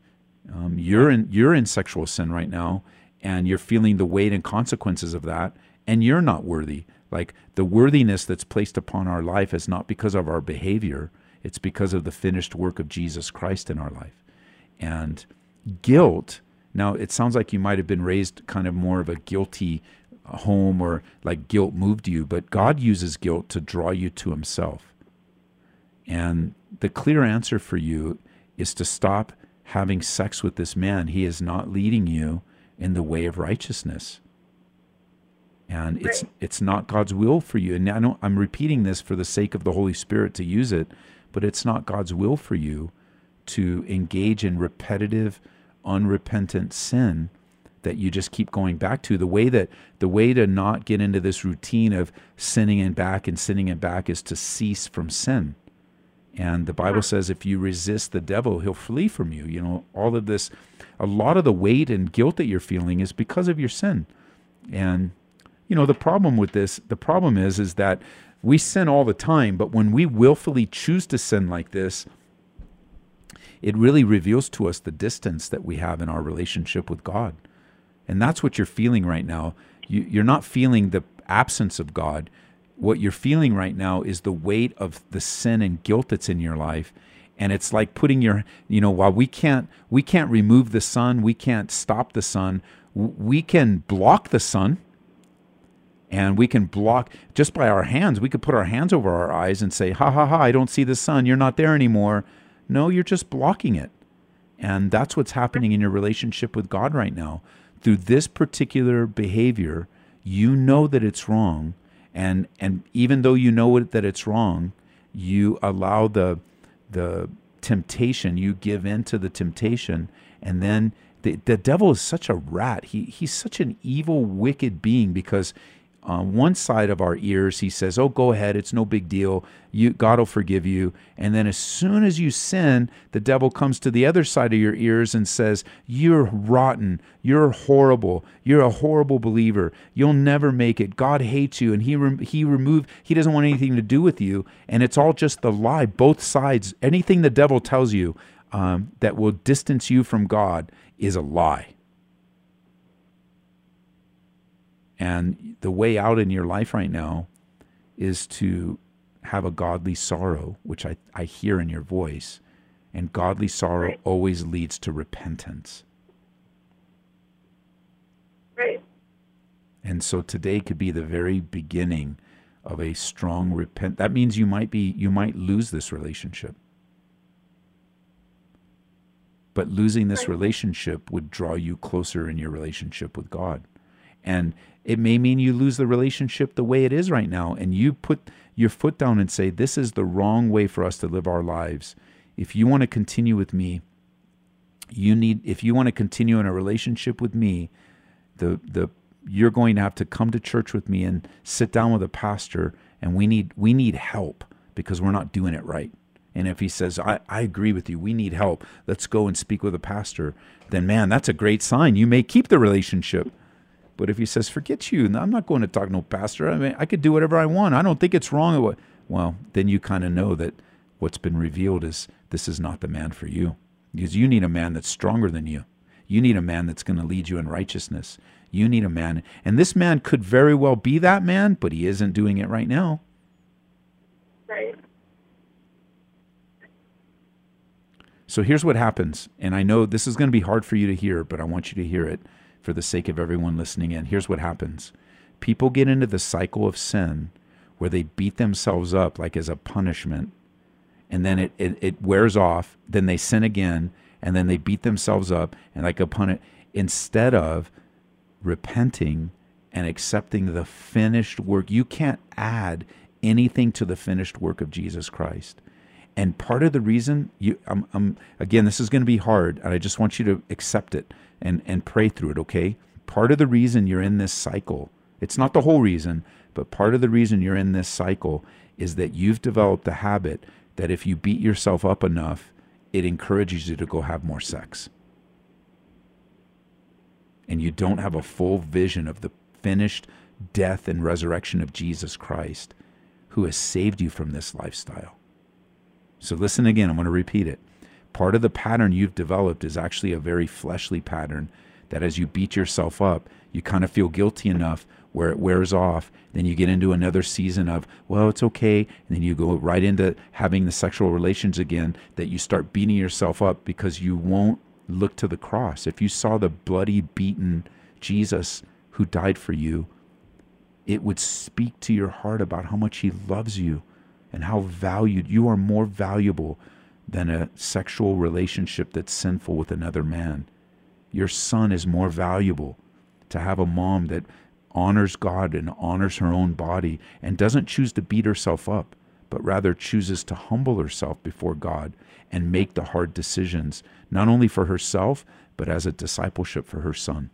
Speaker 2: Um, you're in you're in sexual sin right now, and you're feeling the weight and consequences of that, and you're not worthy. Like the worthiness that's placed upon our life is not because of our behavior; it's because of the finished work of Jesus Christ in our life. And guilt. Now, it sounds like you might have been raised kind of more of a guilty home or like guilt moved you, but God uses guilt to draw you to Himself. And the clear answer for you is to stop having sex with this man. He is not leading you in the way of righteousness. And it's it's not God's will for you. And I know I'm repeating this for the sake of the Holy Spirit to use it, but it's not God's will for you to engage in repetitive, unrepentant sin that you just keep going back to. The way that the way to not get into this routine of sinning and back and sinning and back is to cease from sin. And the Bible says if you resist the devil, he'll flee from you. You know, all of this, a lot of the weight and guilt that you're feeling is because of your sin. And you know, the problem with this, the problem is is that we sin all the time, but when we willfully choose to sin like this, it really reveals to us the distance that we have in our relationship with God. And that's what you're feeling right now. You, you're not feeling the absence of God. What you're feeling right now is the weight of the sin and guilt that's in your life. And it's like putting your, you know, while we can't, we can't remove the sun, we can't stop the sun, we can block the sun and we can block just by our hands. We could put our hands over our eyes and say, ha ha ha, I don't see the sun. You're not there anymore. No, you're just blocking it. And that's what's happening in your relationship with God right now. Through this particular behavior, you know that it's wrong. And, and even though you know that it's wrong, you allow the, the temptation, you give in to the temptation, and then the, the devil is such a rat. He, he's such an evil, wicked being because on one side of our ears, he says, "Oh, go ahead, it's no big deal. You, God will forgive you." And then, as soon as you sin, the devil comes to the other side of your ears and says, "You're rotten. You're horrible. You're a horrible believer. You'll never make it. God hates you, and he re- he removed. He doesn't want anything to do with you." And it's all just the lie. Both sides. Anything the devil tells you um, that will distance you from God is a lie. And the way out in your life right now is to have a godly sorrow, which I, I hear in your voice. And godly sorrow right. always leads to repentance.
Speaker 7: Right.
Speaker 2: And so today could be the very beginning of a strong repent. That means you might be you might lose this relationship. But losing this relationship would draw you closer in your relationship with God. And it may mean you lose the relationship the way it is right now. And you put your foot down and say, This is the wrong way for us to live our lives. If you want to continue with me, you need if you want to continue in a relationship with me, the the you're going to have to come to church with me and sit down with a pastor and we need we need help because we're not doing it right. And if he says, I, I agree with you, we need help, let's go and speak with a pastor, then man, that's a great sign. You may keep the relationship. But if he says, forget you, I'm not going to talk to no pastor. I mean, I could do whatever I want. I don't think it's wrong. Well, then you kind of know that what's been revealed is this is not the man for you. Because you need a man that's stronger than you. You need a man that's going to lead you in righteousness. You need a man. And this man could very well be that man, but he isn't doing it right now.
Speaker 7: Right.
Speaker 2: So here's what happens. And I know this is going to be hard for you to hear, but I want you to hear it for the sake of everyone listening in. Here's what happens people get into the cycle of sin where they beat themselves up like as a punishment, and then it, it, it wears off, then they sin again, and then they beat themselves up and like a punishment instead of repenting and accepting the finished work. You can't add anything to the finished work of Jesus Christ. And part of the reason you, I'm, I'm again, this is going to be hard, and I just want you to accept it and, and pray through it, okay? Part of the reason you're in this cycle, it's not the whole reason, but part of the reason you're in this cycle is that you've developed a habit that if you beat yourself up enough, it encourages you to go have more sex. And you don't have a full vision of the finished death and resurrection of Jesus Christ, who has saved you from this lifestyle. So listen again, I'm going to repeat it. Part of the pattern you've developed is actually a very fleshly pattern that as you beat yourself up, you kind of feel guilty enough where it wears off. Then you get into another season of, well, it's okay. And then you go right into having the sexual relations again that you start beating yourself up because you won't look to the cross. If you saw the bloody, beaten Jesus who died for you, it would speak to your heart about how much he loves you and how valued you are more valuable than a sexual relationship that's sinful with another man. Your son is more valuable to have a mom that honors God and honors her own body and doesn't choose to beat herself up, but rather chooses to humble herself before God and make the hard decisions, not only for herself, but as a discipleship for her son.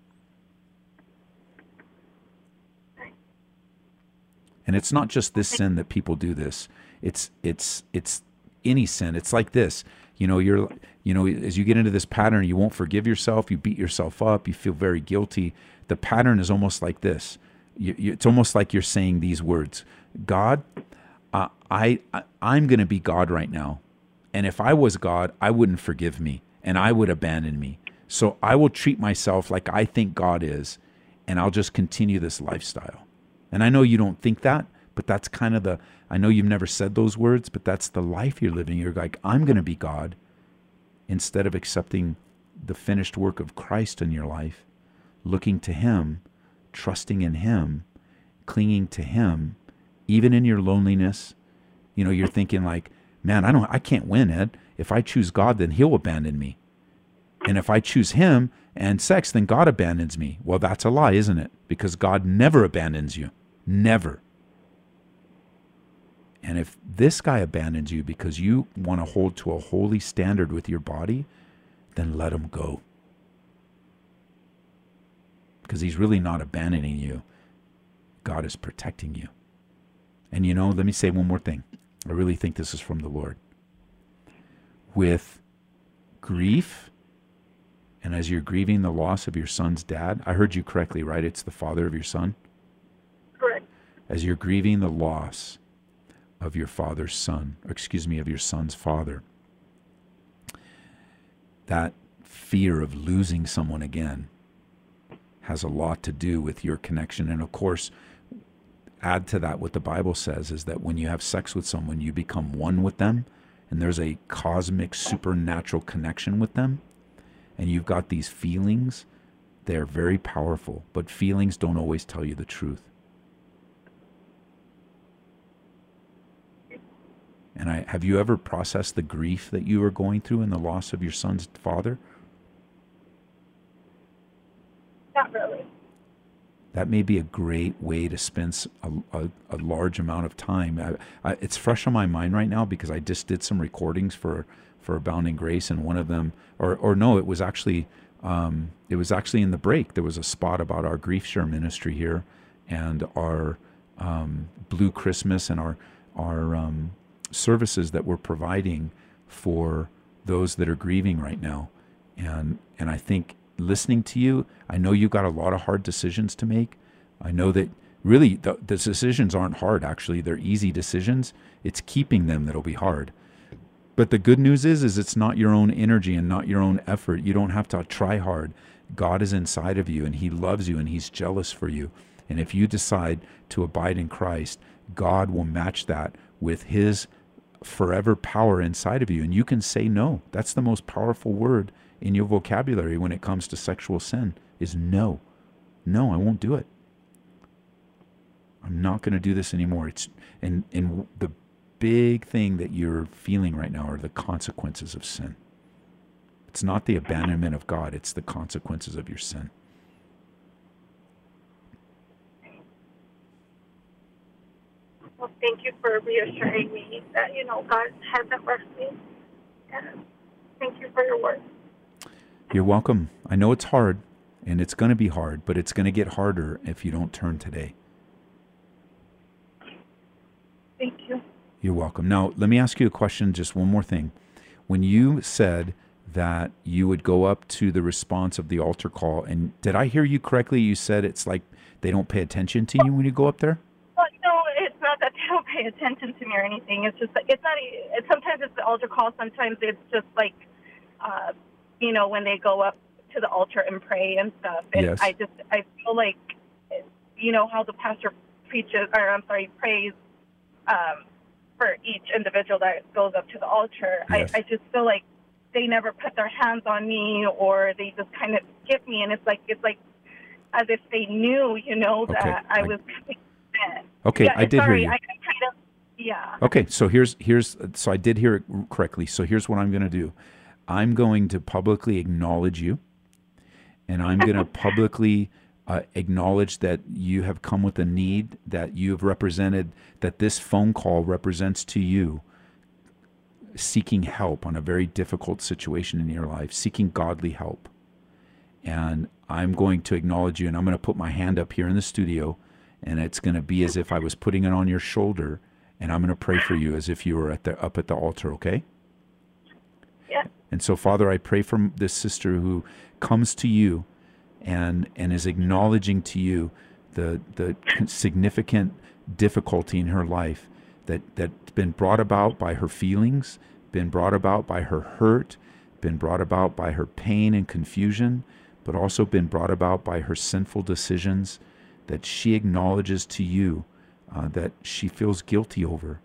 Speaker 2: And it's not just this sin that people do this. It's it's it's any sin. It's like this. You know, you're you know, as you get into this pattern, you won't forgive yourself, you beat yourself up, you feel very guilty. The pattern is almost like this. You, you, it's almost like you're saying these words. God, I, I I'm going to be God right now. And if I was God, I wouldn't forgive me and I would abandon me. So I will treat myself like I think God is, and I'll just continue this lifestyle. And I know you don't think that, but that's kind of the, I know you've never said those words, but that's the life you're living. You're like, I'm going to be God instead of accepting the finished work of Christ in your life, looking to Him, trusting in Him, clinging to Him, even in your loneliness. You know, you're thinking like, man, I don't, I can't win, Ed. If I choose God, then He'll abandon me. And if I choose Him and sex, then God abandons me. Well, that's a lie, isn't it? Because God never abandons you. Never. And if this guy abandons you because you want to hold to a holy standard with your body, then let him go. Because he's really not abandoning you, God is protecting you. And you know, let me say one more thing. I really think this is from the Lord. With grief, and as you're grieving the loss of your son's dad, I heard you correctly, right? It's the father of your son?
Speaker 7: Correct.
Speaker 2: As you're grieving the loss of your father's son, excuse me, of your son's father, that fear of losing someone again has a lot to do with your connection. And of course, add to that what the Bible says is that when you have sex with someone, you become one with them, and there's a cosmic, supernatural connection with them, and you've got these feelings. They're very powerful, but feelings don't always tell you the truth. And I, have you ever processed the grief that you are going through in the loss of your son's father?
Speaker 7: Not really.
Speaker 2: That may be a great way to spend a, a, a large amount of time. I, I, it's fresh on my mind right now because I just did some recordings for for Abounding Grace, and one of them, or or no, it was actually um, it was actually in the break. There was a spot about our grief share ministry here, and our um, Blue Christmas, and our our um, services that we're providing for those that are grieving right now. And and I think listening to you, I know you've got a lot of hard decisions to make. I know that really the, the decisions aren't hard actually. They're easy decisions. It's keeping them that'll be hard. But the good news is is it's not your own energy and not your own effort. You don't have to try hard. God is inside of you and he loves you and he's jealous for you. And if you decide to abide in Christ, God will match that with his forever power inside of you. And you can say no. That's the most powerful word in your vocabulary when it comes to sexual sin is no. No, I won't do it. I'm not going to do this anymore. It's and and the big thing that you're feeling right now are the consequences of sin. It's not the abandonment of God, it's the consequences of your sin.
Speaker 7: Well, thank you for reassuring me that, you know, God hasn't left me. And thank you for your words.
Speaker 2: You're welcome. I know it's hard, and it's going to be hard, but it's going to get harder if you don't turn today.
Speaker 7: Thank you.
Speaker 2: You're welcome. Now, let me ask you a question, just one more thing. When you said that you would go up to the response of the altar call, and did I hear you correctly? You said it's like they don't pay attention to you when you go up there?
Speaker 7: It's not that they don't pay attention to me or anything. It's just, it's not, it's, sometimes it's the altar call, sometimes it's just like, uh, you know, when they go up to the altar and pray and stuff. And
Speaker 2: Yes.
Speaker 7: I just, I feel like, you know, how the pastor preaches, or I'm sorry, prays um, for each individual that goes up to the altar.
Speaker 2: Yes.
Speaker 7: I, I just feel like they never put their hands on me or they just kind of skip me. And it's like, it's like as if they knew, you know, that
Speaker 2: Okay,
Speaker 7: I,
Speaker 2: I-
Speaker 7: was coming in.
Speaker 2: Okay,
Speaker 7: yeah,
Speaker 2: I did hear you.
Speaker 7: I kind of, yeah.
Speaker 2: Okay, so here's here's so I did hear it correctly. So here's what I'm going to do. I'm going to publicly acknowledge you, and I'm going to publicly uh, acknowledge that you have come with a need that you have represented. That this phone call represents to you seeking help on a very difficult situation in your life, seeking godly help. And I'm going to acknowledge you, and I'm going to put my hand up here in the studio, and it's going to be as if I was putting it on your shoulder, and I'm going to pray for you as if you were at the up at the altar. Okay?
Speaker 7: Yeah.
Speaker 2: And so, Father, I pray for this sister who comes to you and and is acknowledging to you the the significant difficulty in her life that that's been brought about by her feelings, been brought about by her hurt, been brought about by her pain and confusion, but also been brought about by her sinful decisions that she acknowledges to you uh, that she feels guilty over.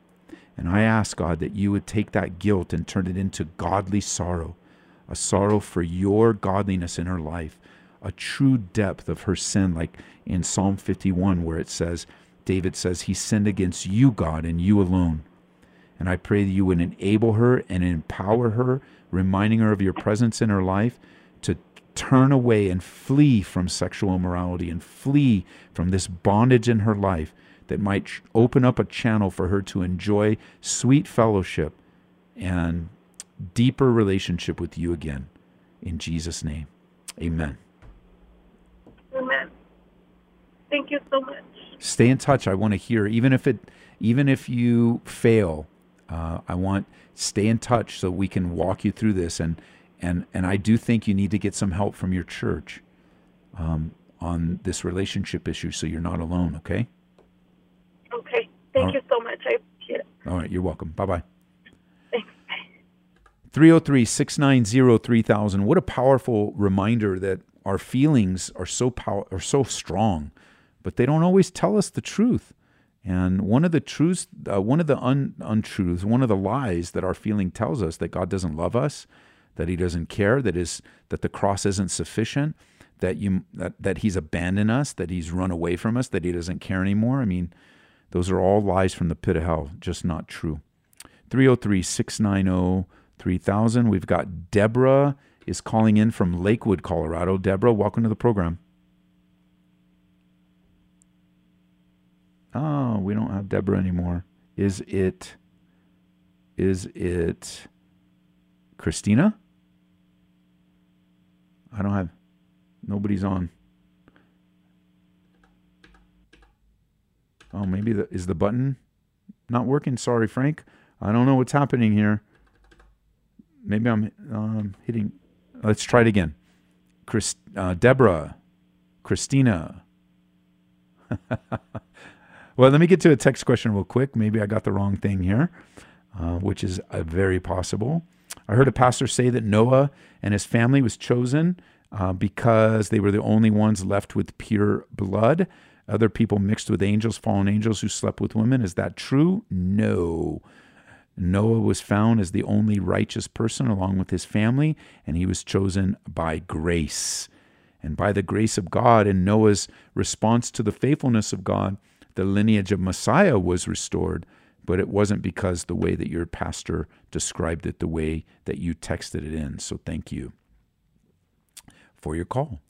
Speaker 2: And I ask, God, that you would take that guilt and turn it into godly sorrow, a sorrow for your godliness in her life, a true depth of her sin, like in Psalm 51, where it says, David says, He sinned against you, God, and you alone. And I pray that you would enable her and empower her, reminding her of your presence in her life turn away and flee from sexual immorality and flee from this bondage in her life that might open up a channel for her to enjoy sweet fellowship and deeper relationship with you again. In Jesus' name, amen.
Speaker 7: Amen. Thank you so much.
Speaker 2: Stay in touch. I want to hear, even if it, even if you fail, uh, I want stay in touch so we can walk you through this. And and and I do think you need to get some help from your church um, on this relationship issue, so you're not alone. Okay.
Speaker 7: Okay. Thank you so much. I appreciate it.
Speaker 2: All right. You're welcome. Bye bye.
Speaker 7: Thanks.
Speaker 2: 303 690 3000. What a powerful reminder that our feelings are so power, are so strong, but they don't always tell us the truth. And one of the truths, uh, one of the un- untruths, one of the lies that our feeling tells us that God doesn't love us, that He doesn't care, that is that the cross isn't sufficient, that you that, that He's abandoned us, that He's run away from us, that He doesn't care anymore. I mean, those are all lies from the pit of hell, just not true. 303 690 3000. We've got Deborah is calling in from Lakewood, Colorado. Deborah, welcome to the program. Oh, we don't have Deborah anymore. Is it is it Christina? I don't have nobody's on. Oh, maybe the is the button not working? Sorry, Frank. I don't know what's happening here. Maybe I'm um, hitting. Let's try it again. Chris, uh, Deborah, Christina. well, let me get to a text question real quick. Maybe I got the wrong thing here, uh, which is uh, very possible. I heard a pastor say that Noah and his family was chosen uh, because they were the only ones left with pure blood. Other people mixed with angels, fallen angels who slept with women. Is that true? No. Noah was found as the only righteous person along with his family, and he was chosen by grace. And by the grace of God and Noah's response to the faithfulness of God, the lineage of Messiah was restored. But it wasn't because the way that your pastor described it, the way that you texted it in. So thank you for your call.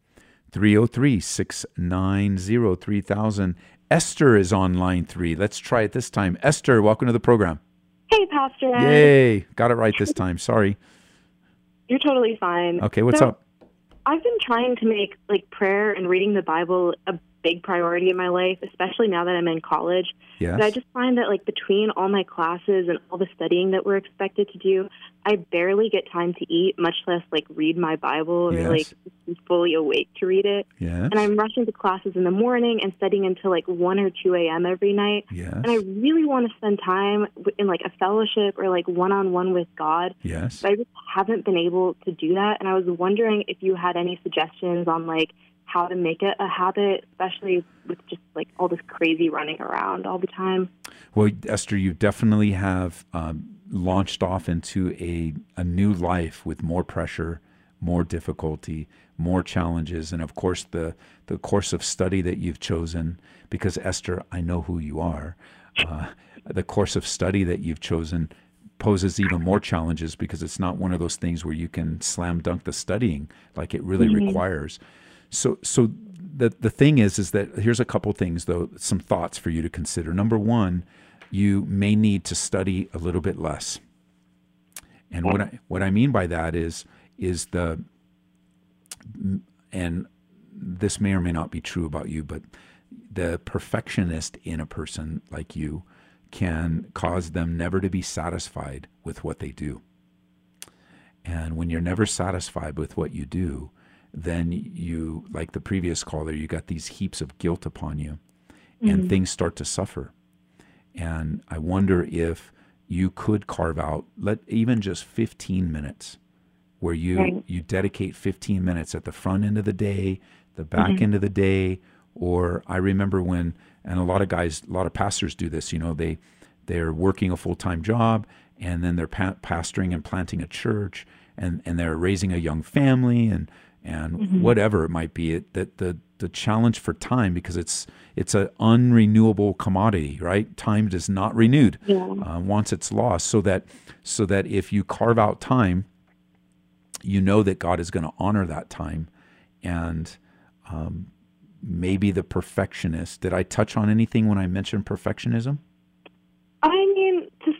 Speaker 2: 303 690 3000. Esther is on line three. Let's try it this time. Esther, welcome to the program.
Speaker 8: Hey, Pastor. Ed.
Speaker 2: Yay. Got it right this time. Sorry.
Speaker 8: You're totally fine.
Speaker 2: Okay, what's
Speaker 8: So,
Speaker 2: up?
Speaker 8: I've been trying to make like prayer and reading the Bible a big priority in my life, especially now that I'm in college.
Speaker 2: Yes.
Speaker 8: But I just find that like between all my classes and all the studying that we're expected to do, I barely get time to eat, much less like read my Bible or
Speaker 2: Yes.
Speaker 8: like be fully awake to read it.
Speaker 2: Yes.
Speaker 8: And I'm rushing to classes in the morning and studying until like 1 or 2 a.m. every night.
Speaker 2: Yes.
Speaker 8: And I really want to spend time in like a fellowship or like one on one with God.
Speaker 2: Yes.
Speaker 8: But I just haven't been able to do that. And I was wondering if you had any suggestions on like how to make it a habit, especially with just like all this crazy running around all the time.
Speaker 2: Well, Esther, you definitely have um, launched off into a, a new life with more pressure, more difficulty, more challenges, and of course the the course of study that you've chosen. Because Esther, I know who you are. Uh, the course of study that you've chosen poses even more challenges because it's not one of those things where you can slam dunk the studying like it really
Speaker 8: Mhm.
Speaker 2: requires. So so the the thing is is that here's a couple things though, some thoughts for you to consider. Number one, you may need to study a little bit less. And what I what I mean by that is is the and this may or may not be true about you, but the perfectionist in a person like you can cause them never to be satisfied with what they do. And when you're never satisfied with what you do, then you, like the previous caller, you got these heaps of guilt upon you and
Speaker 8: Mhm.
Speaker 2: things start to suffer. And I wonder if you could carve out, let even just 15 minutes where you
Speaker 8: Right.
Speaker 2: you dedicate 15 minutes at the front end of the day, the back
Speaker 8: Mhm.
Speaker 2: end of the day, or I remember when and a lot of guys, a lot of pastors do this, you know, they they're working a full-time job and then they're pa- pastoring and planting a church and and they're raising a young family and and
Speaker 8: Mhm.
Speaker 2: whatever it might be it that the the challenge for time because it's it's an unrenewable commodity right time is not renewed
Speaker 8: Yeah.
Speaker 2: uh, once it's lost so that so that if you carve out time you know that god is going to honor that time and um, maybe the perfectionist did i touch on anything when i mentioned perfectionism
Speaker 8: I mean,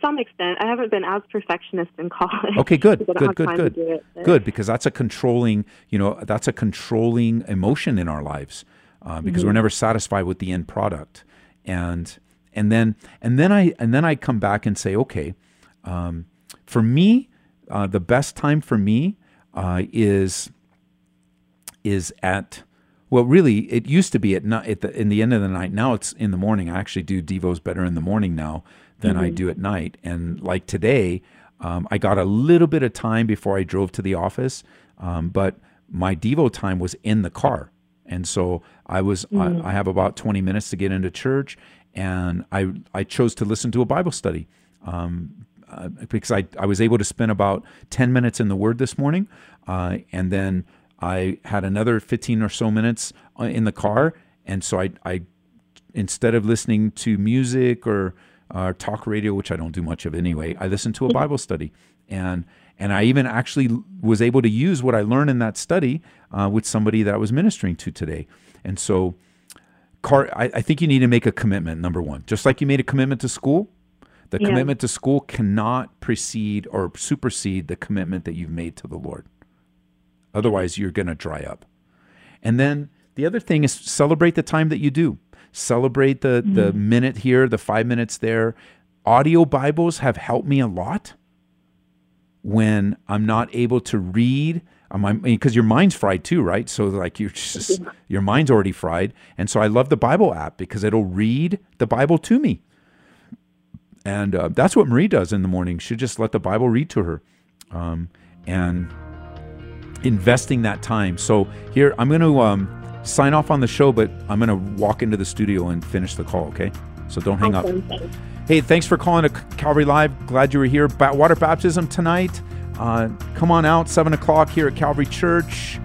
Speaker 8: some extent, I haven't been as perfectionist in college.
Speaker 2: Okay, good,
Speaker 8: because I don't
Speaker 2: good, good,
Speaker 8: time to do
Speaker 2: good,
Speaker 8: it,
Speaker 2: good. Because that's a controlling, you know, that's a controlling emotion in our lives, uh, because
Speaker 8: Mhm.
Speaker 2: we're never satisfied with the end product, and and then and then I and then I come back and say, okay, um, for me, uh, the best time for me uh, is is at well, really, it used to be at night at the in the end of the night. Now it's in the morning. I actually do devos better in the morning now than I
Speaker 8: Mhm.
Speaker 2: do at night. And like today, um, I got a little bit of time before I drove to the office, um, but my devo time was in the car, and so I was
Speaker 8: Mhm.
Speaker 2: I, I have about twenty minutes to get into church, and I I chose to listen to a Bible study. Um, uh, because I, I was able to spend about 10 minutes in the Word this morning. Uh, and then I had another 15 or so minutes uh, in the car. And so I, I instead of listening to music or uh, talk radio, which I don't do much of anyway, I listened to a Bible study. And and I even actually was able to use what I learned in that study uh, with somebody that I was ministering to today. And so, car, I, I think you need to make a commitment. Number one, just like you made a commitment to school, the
Speaker 8: Yeah.
Speaker 2: commitment to school cannot precede or supersede the commitment that you've made to the Lord. Otherwise, you're going to dry up. And then the other thing is celebrate the time that you do. Celebrate the the minute here, the five minutes there. Audio Bibles have helped me a lot when I'm not able to read. Because your mind's fried too, right? So like you're just your mind's already fried, and so I love the Bible app because it'll read the Bible to me. And uh, that's what Marie does in the morning. She just let the Bible read to her, um, and investing that time. So here, I'm going to um, sign off on the show, but I'm going to walk into the studio and finish the call. Okay, so don't hang up.
Speaker 8: Awesome, thanks.
Speaker 2: Hey, thanks for calling to Calvary Live. Glad you were here. Ba- water baptism tonight. Uh, come on out, seven o'clock here at Calvary Church.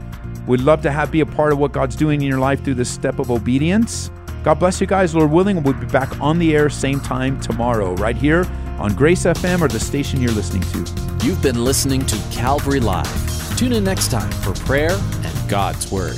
Speaker 2: We'd love to have be a part of what God's doing in your life through this step of obedience. God bless you guys. Lord willing, we'll be back on the air same time tomorrow, right here on Grace FM or the station you're listening to.
Speaker 1: You've been listening to Calvary Live. Tune in next time for prayer and God's Word.